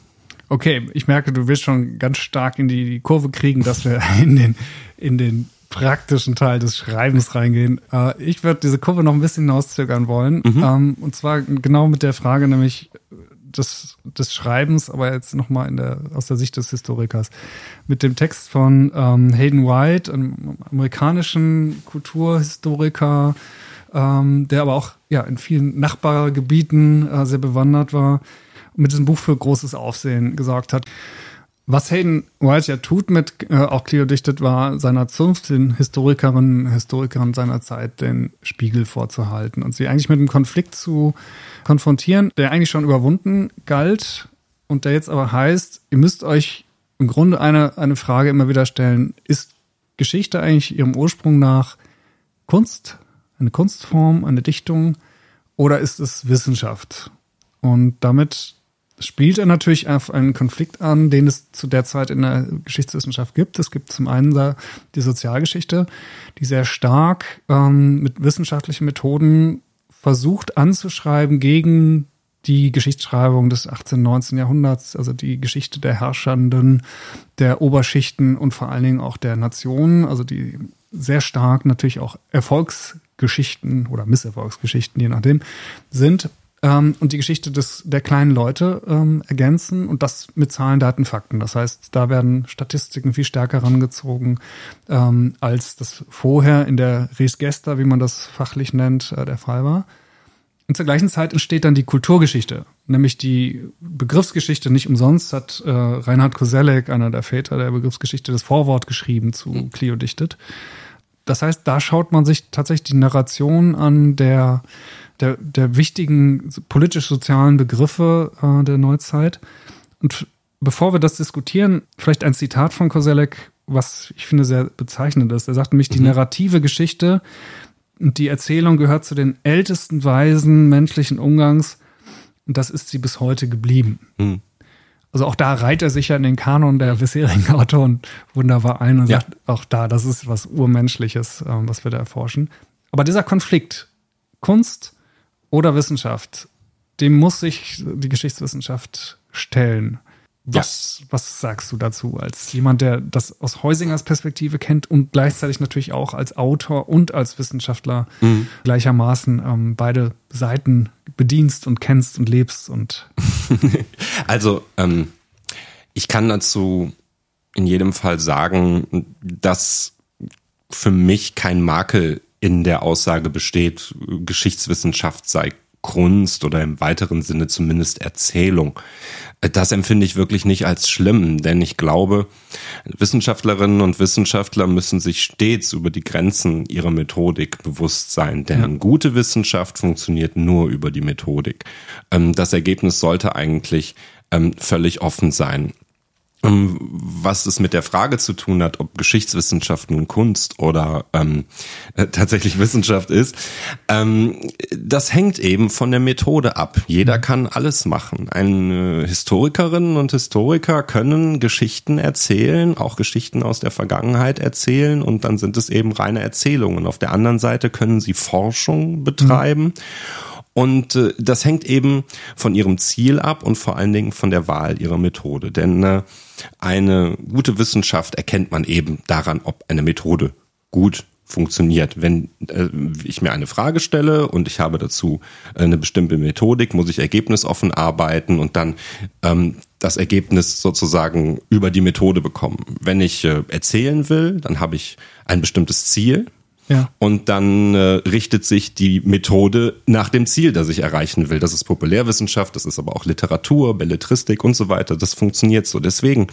Okay, ich merke, du willst schon ganz stark in die, die Kurve kriegen, dass wir in den, in den praktischen Teil des Schreibens reingehen. Äh, ich würde diese Kurve noch ein bisschen hinauszögern wollen. Mhm. Ähm, und zwar genau mit der Frage, nämlich, des, des Schreibens, aber jetzt nochmal in der, aus der Sicht des Historikers, mit dem Text von ähm, Hayden White, einem amerikanischen Kulturhistoriker, ähm, der aber auch ja, in vielen Nachbargebieten äh, sehr bewandert war, mit diesem Buch für großes Aufsehen gesorgt hat. Was Hayden White ja tut mit äh, auch Cleo dichtet, war seiner Zunft, den Historikerinnen, Historikern seiner Zeit, den Spiegel vorzuhalten und sie eigentlich mit einem Konflikt zu konfrontieren, der eigentlich schon überwunden galt und der jetzt aber heißt, ihr müsst euch im Grunde eine, eine Frage immer wieder stellen, ist Geschichte eigentlich ihrem Ursprung nach Kunst, eine Kunstform, eine Dichtung oder ist es Wissenschaft? Und damit spielt er natürlich auf einen Konflikt an, den es zu der Zeit in der Geschichtswissenschaft gibt. Es gibt zum einen die Sozialgeschichte, die sehr stark ähm, mit wissenschaftlichen Methoden versucht anzuschreiben gegen die Geschichtsschreibung des 18., 19. Jahrhunderts, also die Geschichte der Herrschenden, der Oberschichten und vor allen Dingen auch der Nationen, also die sehr stark natürlich auch Erfolgsgeschichten oder Misserfolgsgeschichten, je nachdem, sind ähm, und die Geschichte des, der kleinen Leute ähm, ergänzen und das mit Zahlen, Daten, Fakten. Das heißt, da werden Statistiken viel stärker herangezogen, ähm, als das vorher in der Res Gesta, wie man das fachlich nennt, äh, der Fall war. Und zur gleichen Zeit entsteht dann die Kulturgeschichte, nämlich die Begriffsgeschichte. Nicht umsonst hat äh, Reinhard Koselleck, einer der Väter der Begriffsgeschichte, das Vorwort geschrieben zu. Clio dichtet. Das heißt, da schaut man sich tatsächlich die Narration an der der, der wichtigen politisch-sozialen Begriffe äh, der Neuzeit. Und bevor wir das diskutieren, vielleicht ein Zitat von Koselleck, was ich finde sehr bezeichnend ist. Er sagt nämlich, die mhm. narrative Geschichte und die Erzählung gehört zu den ältesten Weisen menschlichen Umgangs und das ist sie bis heute geblieben. Mhm. Also auch da reiht er sich ja in den Kanon der bisherigen Autoren wunderbar ein und ja. sagt auch da, das ist was Urmenschliches, ähm, was wir da erforschen. Aber dieser Konflikt, Kunst oder Wissenschaft, dem muss sich die Geschichtswissenschaft stellen. Was, ja. was sagst du dazu als jemand, der das aus Heusingers Perspektive kennt und gleichzeitig natürlich auch als Autor und als Wissenschaftler mhm. gleichermaßen ähm, beide Seiten bedienst und kennst und lebst und also ähm, ich kann dazu in jedem Fall sagen, dass für mich kein Makel in der Aussage besteht, Geschichtswissenschaft sei Kunst oder im weiteren Sinne zumindest Erzählung. Das empfinde ich wirklich nicht als schlimm, denn ich glaube, Wissenschaftlerinnen und Wissenschaftler müssen sich stets über die Grenzen ihrer Methodik bewusst sein, denn gute Wissenschaft funktioniert nur über die Methodik. Ähm, das Ergebnis sollte eigentlich ähm, völlig offen sein. Ähm, was es mit der Frage zu tun hat, ob Geschichtswissenschaft nun Kunst oder ähm, äh, tatsächlich Wissenschaft ist, ähm, das hängt eben von der Methode ab. Jeder mhm. kann alles machen. Ein Historikerinnen und Historiker können Geschichten erzählen, auch Geschichten aus der Vergangenheit erzählen und dann sind es eben reine Erzählungen. Auf der anderen Seite können sie Forschung betreiben. Mhm und äh, das hängt eben von ihrem Ziel ab und vor allen Dingen von der Wahl ihrer Methode. Denn äh, eine gute Wissenschaft erkennt man eben daran, ob eine Methode gut funktioniert. Wenn äh, ich mir eine Frage stelle und ich habe dazu äh, eine bestimmte Methodik, muss ich ergebnisoffen arbeiten und dann ähm, das Ergebnis sozusagen über die Methode bekommen. Wenn ich äh, erzählen will, dann habe ich ein bestimmtes Ziel, ja. Und dann äh, richtet sich die Methode nach dem Ziel, das ich erreichen will. Das ist Populärwissenschaft, das ist aber auch Literatur, Belletristik und so weiter. Das funktioniert so. Deswegen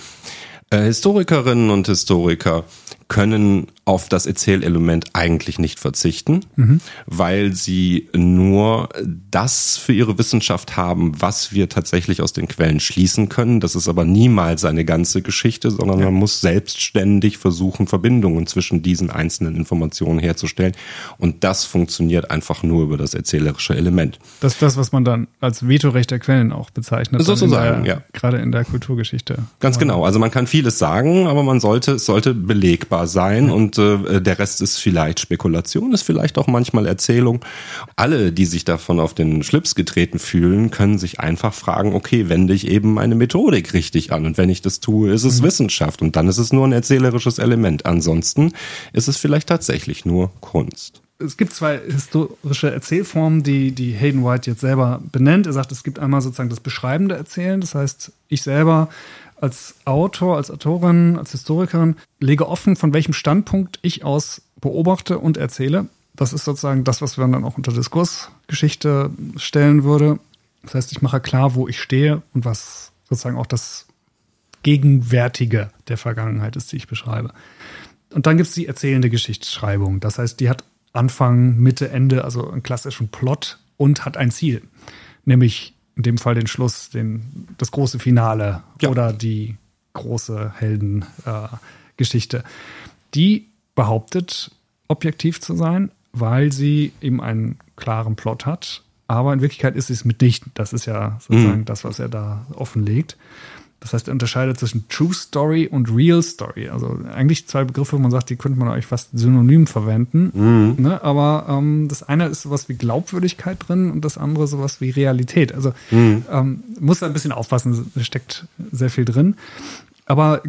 äh, Historikerinnen und Historiker können auf das Erzählelement eigentlich nicht verzichten, mhm. weil sie nur das für ihre Wissenschaft haben, was wir tatsächlich aus den Quellen schließen können. Das ist aber niemals eine ganze Geschichte, sondern ja. man muss selbstständig versuchen, Verbindungen zwischen diesen einzelnen Informationen herzustellen. Und das funktioniert einfach nur über das erzählerische Element. Das ist das, was man dann als Vetorecht der Quellen auch bezeichnet. Sozusagen, ja. Gerade in der Kulturgeschichte. Ganz genau. Also man kann vieles sagen, aber man sollte, es sollte belegbar sein und äh, der Rest ist vielleicht Spekulation, ist vielleicht auch manchmal Erzählung. Alle, die sich davon auf den Schlips getreten fühlen, können sich einfach fragen, okay, wende ich eben meine Methodik richtig an und wenn ich das tue, ist es mhm. Wissenschaft und dann ist es nur ein erzählerisches Element. Ansonsten ist es vielleicht tatsächlich nur Kunst es gibt zwei historische Erzählformen, die, die Hayden White jetzt selber benennt. Er sagt, es gibt einmal sozusagen das beschreibende Erzählen. Das heißt, ich selber als Autor, als Autorin, als Historikerin lege offen, von welchem Standpunkt ich aus beobachte und erzähle. Das ist sozusagen das, was man dann auch unter Diskursgeschichte stellen würde. Das heißt, ich mache klar, wo ich stehe und was sozusagen auch das Gegenwärtige der Vergangenheit ist, die ich beschreibe. Und dann gibt es die erzählende Geschichtsschreibung. Das heißt, die hat Anfang, Mitte, Ende, also einen klassischen Plot und hat ein Ziel. Nämlich in dem Fall den Schluss, den, das große Finale ja. oder die große Heldengeschichte. Äh, die behauptet, objektiv zu sein, weil sie eben einen klaren Plot hat. Aber in Wirklichkeit ist sie es mitnichten. Das ist ja sozusagen mhm. das, was er da offenlegt. Das heißt, er unterscheidet zwischen True Story und Real Story. Also eigentlich zwei Begriffe, wo man sagt, die könnte man eigentlich fast synonym verwenden. Mhm. Ne? Aber ähm, das eine ist sowas wie Glaubwürdigkeit drin und das andere sowas wie Realität. Also mhm. ähm, muss da ein bisschen aufpassen, da steckt sehr viel drin. Aber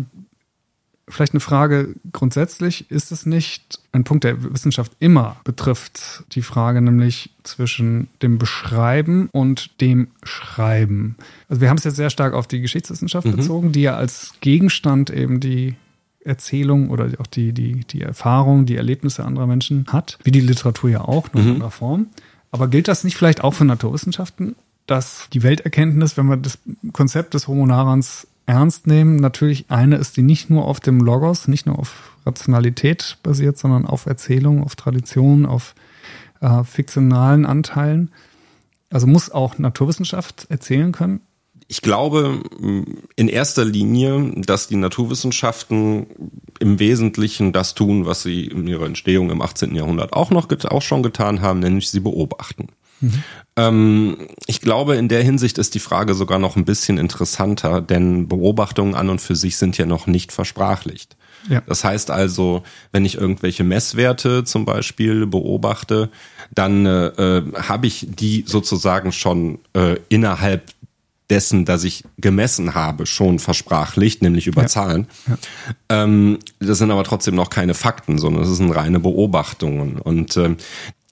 Vielleicht eine Frage grundsätzlich, ist es nicht ein Punkt, der Wissenschaft immer betrifft, die Frage nämlich zwischen dem Beschreiben und dem Schreiben? Also wir haben es jetzt sehr stark auf die Geschichtswissenschaft mhm. bezogen, die ja als Gegenstand eben die Erzählung oder auch die, die, die Erfahrung, die Erlebnisse anderer Menschen hat, wie die Literatur ja auch, nur mhm. in anderer Form. Aber gilt das nicht vielleicht auch für Naturwissenschaften, dass die Welterkenntnis, wenn man das Konzept des Homo narans ernst nehmen. Natürlich eine ist, die nicht nur auf dem Logos, nicht nur auf Rationalität basiert, sondern auf Erzählung, auf Tradition, auf äh, fiktionalen Anteilen. Also muss auch Naturwissenschaft erzählen können. Ich glaube in erster Linie, dass die Naturwissenschaften im Wesentlichen das tun, was sie in ihrer Entstehung im 18. Jahrhundert auch noch auch schon getan haben, nämlich sie beobachten. Mhm. Ähm, ich glaube, in der Hinsicht ist die Frage sogar noch ein bisschen interessanter, denn Beobachtungen an und für sich sind ja noch nicht versprachlicht. Ja. Das heißt also, wenn ich irgendwelche Messwerte zum Beispiel beobachte, dann äh, äh habe ich die sozusagen schon äh, innerhalb dessen, dass ich gemessen habe, schon versprachlicht, nämlich über ja. Zahlen. Ja. Ähm, das sind aber trotzdem noch keine Fakten, sondern es sind reine Beobachtungen. Und ähm,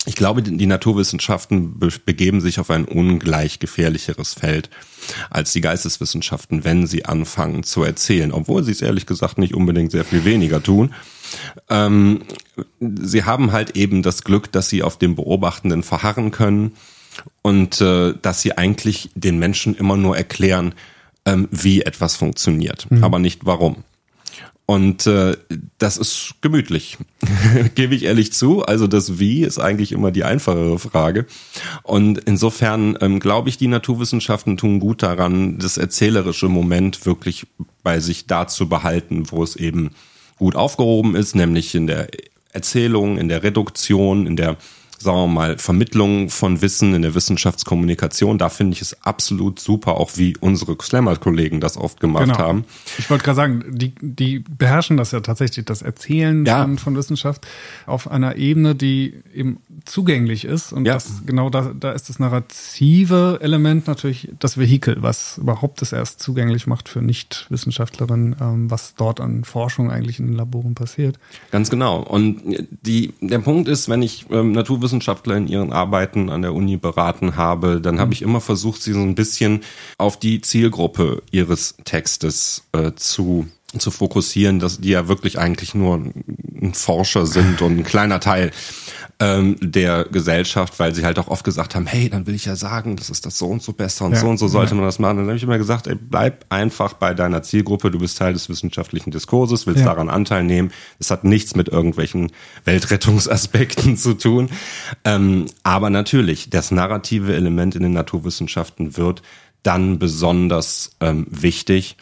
ich glaube, die Naturwissenschaften begeben sich auf ein ungleich gefährlicheres Feld als die Geisteswissenschaften, wenn sie anfangen zu erzählen, obwohl sie es ehrlich gesagt nicht unbedingt sehr viel weniger tun. Ähm, sie haben halt eben das Glück, dass sie auf dem Beobachtenden verharren können und äh, dass sie eigentlich den Menschen immer nur erklären, ähm, wie etwas funktioniert, mhm. aber nicht warum. Und äh, das ist gemütlich, gebe ich ehrlich zu. Also das Wie ist eigentlich immer die einfachere Frage. Und insofern ähm, glaube ich, die Naturwissenschaften tun gut daran, das erzählerische Moment wirklich bei sich da zu behalten, wo es eben gut aufgehoben ist, nämlich in der Erzählung, in der Reduktion, in der sagen wir mal, Vermittlung von Wissen in der Wissenschaftskommunikation. Da finde ich es absolut super, auch wie unsere Slammer-Kollegen das oft gemacht genau. haben. Ich wollte gerade sagen, die, die beherrschen das ja tatsächlich, das Erzählen ja. von, von, Wissenschaft auf einer Ebene, die eben zugänglich ist. Und ja. das, genau da, da ist das narrative Element natürlich das Vehikel, was überhaupt es erst zugänglich macht für Nicht-Wissenschaftlerinnen, ähm, was dort an Forschung eigentlich in den Laboren passiert. Ganz genau. Und die, der Punkt ist, wenn ich ähm, Naturwissenschaftler Wissenschaftler in ihren Arbeiten an der Uni beraten habe, dann habe ich immer versucht, sie so ein bisschen auf die Zielgruppe ihres Textes äh, zu zu fokussieren, dass die ja wirklich eigentlich nur ein Forscher sind und ein kleiner Teil ähm, der Gesellschaft, weil sie halt auch oft gesagt haben, hey, dann will ich ja sagen, das ist das so und so besser und ja. so und so sollte ja. man das machen. Dann habe ich immer gesagt, ey, bleib einfach bei deiner Zielgruppe, du bist Teil des wissenschaftlichen Diskurses, willst ja. daran Anteil nehmen. Es hat nichts mit irgendwelchen Weltrettungsaspekten zu tun. Ähm, aber natürlich, das narrative Element in den Naturwissenschaften wird dann besonders ähm, wichtig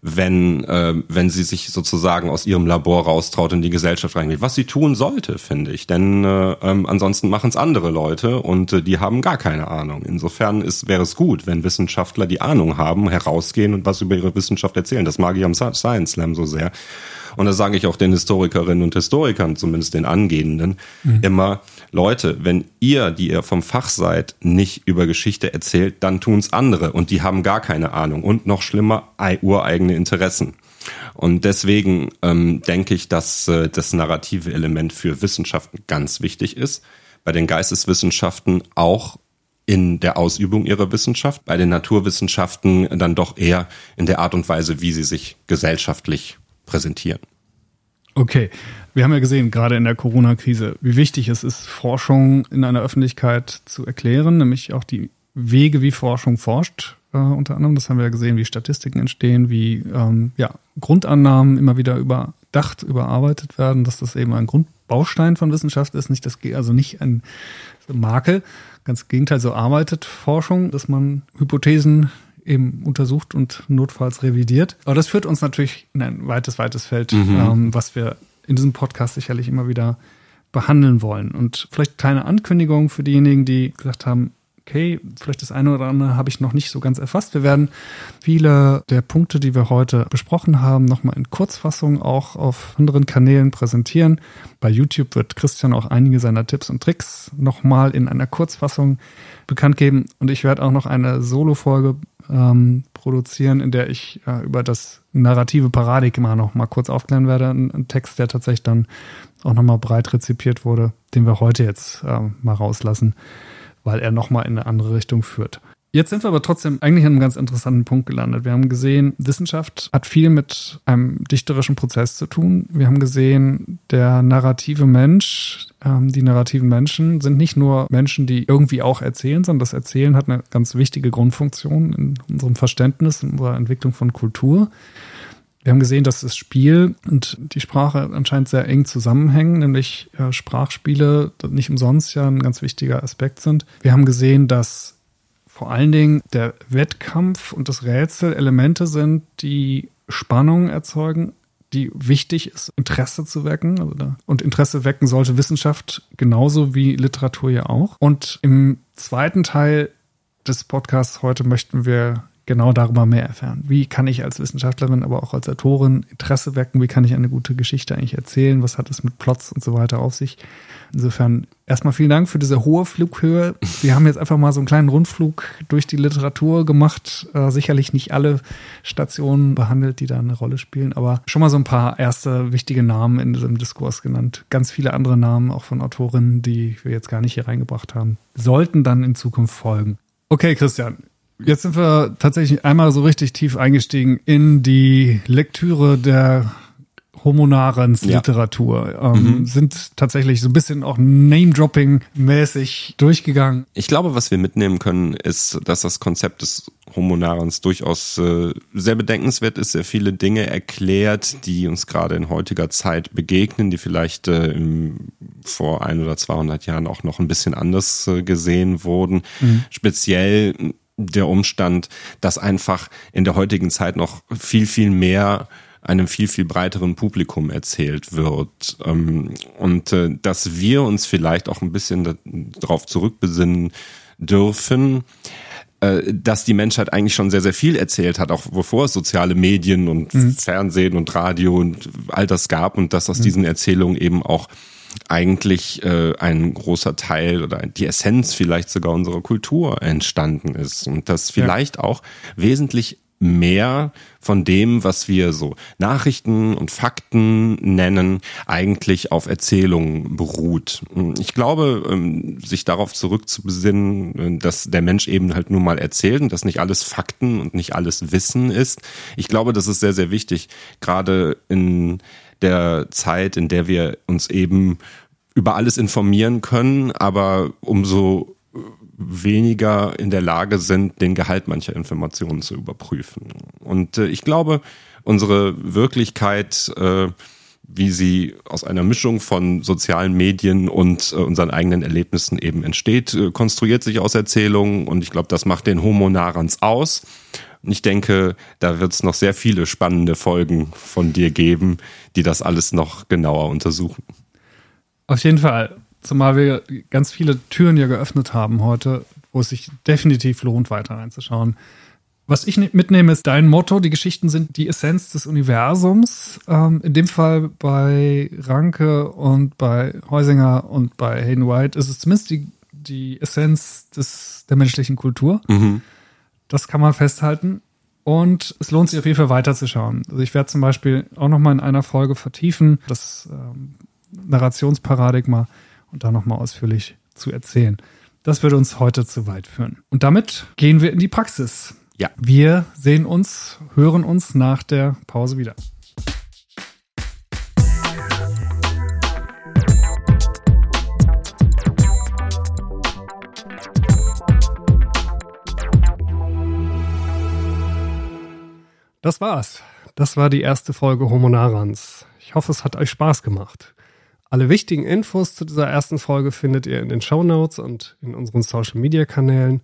wenn, äh, wenn sie sich sozusagen aus ihrem Labor raustraut in die Gesellschaft reingeht. Was sie tun sollte, finde ich. Denn äh, ähm, ansonsten machen es andere Leute und äh, die haben gar keine Ahnung. Insofern ist, wäre es gut, wenn Wissenschaftler, die Ahnung haben, herausgehen und was über ihre Wissenschaft erzählen. Das mag ich am Science Slam so sehr. Und das sage ich auch den Historikerinnen und Historikern, zumindest den Angehenden, mhm. immer, Leute, wenn ihr, die ihr vom Fach seid, nicht über Geschichte erzählt, dann tun's andere und die haben gar keine Ahnung und noch schlimmer, ureigene Interessen. Und deswegen ähm, denke ich, dass äh, das narrative Element für Wissenschaften ganz wichtig ist. Bei den Geisteswissenschaften auch in der Ausübung ihrer Wissenschaft, bei den Naturwissenschaften dann doch eher in der Art und Weise, wie sie sich gesellschaftlich präsentieren. Okay, wir haben ja gesehen, gerade in der Corona-Krise, wie wichtig es ist, Forschung in einer Öffentlichkeit zu erklären, nämlich auch die Wege, wie Forschung forscht, äh, unter anderem. Das haben wir ja gesehen, wie Statistiken entstehen, wie ähm, ja, Grundannahmen immer wieder überdacht, überarbeitet werden, dass das eben ein Grundbaustein von Wissenschaft ist, nicht das, also nicht ein Makel. Ganz im Gegenteil, so arbeitet Forschung, dass man Hypothesen eben untersucht und notfalls revidiert. Aber das führt uns natürlich in ein weites, weites Feld, mhm. ähm, was wir in diesem Podcast sicherlich immer wieder behandeln wollen. Und vielleicht kleine Ankündigung für diejenigen, die gesagt haben, okay, vielleicht das eine oder andere habe ich noch nicht so ganz erfasst. Wir werden viele der Punkte, die wir heute besprochen haben, nochmal in Kurzfassung auch auf anderen Kanälen präsentieren. Bei YouTube wird Christian auch einige seiner Tipps und Tricks nochmal in einer Kurzfassung bekannt geben. Und ich werde auch noch eine Solo-Folge ähm, produzieren, in der ich äh, über das narrative Paradigma noch mal kurz aufklären werde. Ein, ein Text, der tatsächlich dann auch noch mal breit rezipiert wurde, den wir heute jetzt äh, mal rauslassen, weil er noch mal in eine andere Richtung führt. Jetzt sind wir aber trotzdem eigentlich an einem ganz interessanten Punkt gelandet. Wir haben gesehen, Wissenschaft hat viel mit einem dichterischen Prozess zu tun. Wir haben gesehen, der narrative Mensch, ähm, die narrativen Menschen sind nicht nur Menschen, die irgendwie auch erzählen, sondern das Erzählen hat eine ganz wichtige Grundfunktion in unserem Verständnis, in unserer Entwicklung von Kultur. Wir haben gesehen, dass das Spiel und die Sprache anscheinend sehr eng zusammenhängen, nämlich äh, Sprachspiele nicht umsonst ja ein ganz wichtiger Aspekt sind. Wir haben gesehen, dass vor allen Dingen der Wettkampf und das Rätsel Elemente sind, die Spannung erzeugen, die wichtig ist, Interesse zu wecken. Also da, und Interesse wecken sollte Wissenschaft genauso wie Literatur ja auch. Und im zweiten Teil des Podcasts heute möchten wir genau darüber mehr erfahren. Wie kann ich als Wissenschaftlerin, aber auch als Autorin Interesse wecken? Wie kann ich eine gute Geschichte eigentlich erzählen? Was hat es mit Plots und so weiter auf sich? Insofern erstmal vielen Dank für diese hohe Flughöhe. Wir haben jetzt einfach mal so einen kleinen Rundflug durch die Literatur gemacht. Äh, sicherlich nicht alle Stationen behandelt, die da eine Rolle spielen, aber schon mal so ein paar erste wichtige Namen in diesem Diskurs genannt. Ganz viele andere Namen auch von Autorinnen, die wir jetzt gar nicht hier reingebracht haben, sollten dann in Zukunft folgen. Okay, Christian, Jetzt sind wir tatsächlich einmal so richtig tief eingestiegen in die Lektüre der Homonarens Literatur. Ja. Ähm, mhm. Sind tatsächlich so ein bisschen auch Name-Dropping-mäßig durchgegangen. Ich glaube, was wir mitnehmen können, ist, dass das Konzept des Homonarens durchaus äh, sehr bedenkenswert ist, sehr viele Dinge erklärt, die uns gerade in heutiger Zeit begegnen, die vielleicht äh, im, vor ein oder 200 Jahren auch noch ein bisschen anders äh, gesehen wurden. Mhm. Speziell der Umstand, dass einfach in der heutigen Zeit noch viel, viel mehr einem viel, viel breiteren Publikum erzählt wird. Ähm, und äh, dass wir uns vielleicht auch ein bisschen darauf zurückbesinnen dürfen, äh, dass die Menschheit eigentlich schon sehr, sehr viel erzählt hat, auch bevor es soziale Medien und mhm. Fernsehen und Radio und all das gab und dass aus mhm. diesen Erzählungen eben auch eigentlich äh, ein großer Teil oder die Essenz vielleicht sogar unserer Kultur entstanden ist und dass vielleicht ja. auch wesentlich mehr von dem, was wir so Nachrichten und Fakten nennen, eigentlich auf Erzählungen beruht. Ich glaube, ähm, sich darauf zurückzubesinnen, dass der Mensch eben halt nur mal erzählt und dass nicht alles Fakten und nicht alles Wissen ist. Ich glaube, das ist sehr, sehr wichtig, gerade in der Zeit, in der wir uns eben über alles informieren können, aber umso weniger in der Lage sind, den Gehalt mancher Informationen zu überprüfen. Und äh, ich glaube, unsere Wirklichkeit, äh, wie sie aus einer Mischung von sozialen Medien und äh, unseren eigenen Erlebnissen eben entsteht, äh, konstruiert sich aus Erzählungen und ich glaube, das macht den Homo narans aus. Und ich denke, da wird es noch sehr viele spannende Folgen von dir geben, die das alles noch genauer untersuchen. Auf jeden Fall. Zumal wir ganz viele Türen ja geöffnet haben heute, wo es sich definitiv lohnt, weiter reinzuschauen. Was ich mitnehme, ist dein Motto. Die Geschichten sind die Essenz des Universums. Ähm, in dem Fall bei Ranke und bei Heusinger und bei Hayden White ist es zumindest die, die Essenz des, der menschlichen Kultur. Mhm. Das kann man festhalten. Und es lohnt sich auf jeden Fall weiterzuschauen. Also ich werde zum Beispiel auch noch mal in einer Folge vertiefen, das ähm, Narrationsparadigma und da nochmal ausführlich zu erzählen. Das würde uns heute zu weit führen. Und damit gehen wir in die Praxis. Ja. Wir sehen uns, hören uns nach der Pause wieder. Das war's. Das war die erste Folge Homonarans. Ich hoffe, es hat euch Spaß gemacht. Alle wichtigen Infos zu dieser ersten Folge findet ihr in den Show Notes und in unseren Social Media Kanälen.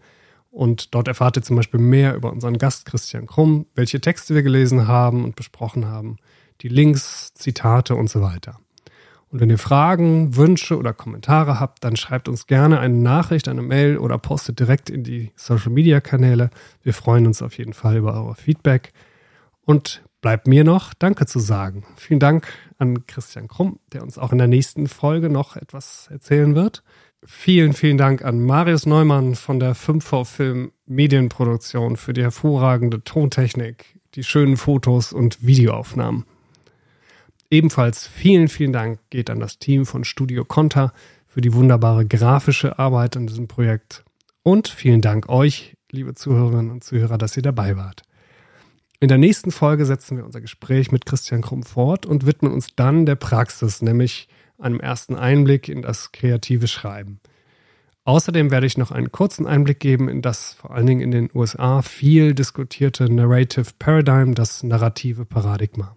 Und dort erfahrt ihr zum Beispiel mehr über unseren Gast Christian Krumm, welche Texte wir gelesen haben und besprochen haben, die Links, Zitate und so weiter. Und wenn ihr Fragen, Wünsche oder Kommentare habt, dann schreibt uns gerne eine Nachricht, eine Mail oder postet direkt in die Social Media Kanäle. Wir freuen uns auf jeden Fall über euer Feedback. Und bleibt mir noch Danke zu sagen. Vielen Dank an Christian Krumm, der uns auch in der nächsten Folge noch etwas erzählen wird. Vielen, vielen Dank an Marius Neumann von der 5V Film Medienproduktion für die hervorragende Tontechnik, die schönen Fotos und Videoaufnahmen. Ebenfalls vielen, vielen Dank geht an das Team von Studio Conta für die wunderbare grafische Arbeit an diesem Projekt. Und vielen Dank euch, liebe Zuhörerinnen und Zuhörer, dass ihr dabei wart. In der nächsten Folge setzen wir unser Gespräch mit Christian Krumm fort und widmen uns dann der Praxis, nämlich einem ersten Einblick in das kreative Schreiben. Außerdem werde ich noch einen kurzen Einblick geben in das vor allen Dingen in den USA viel diskutierte Narrative Paradigm, das narrative Paradigma.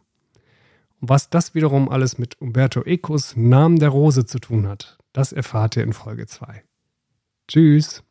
Und was das wiederum alles mit Umberto Ecos Namen der Rose zu tun hat, das erfahrt ihr in Folge 2. Tschüss!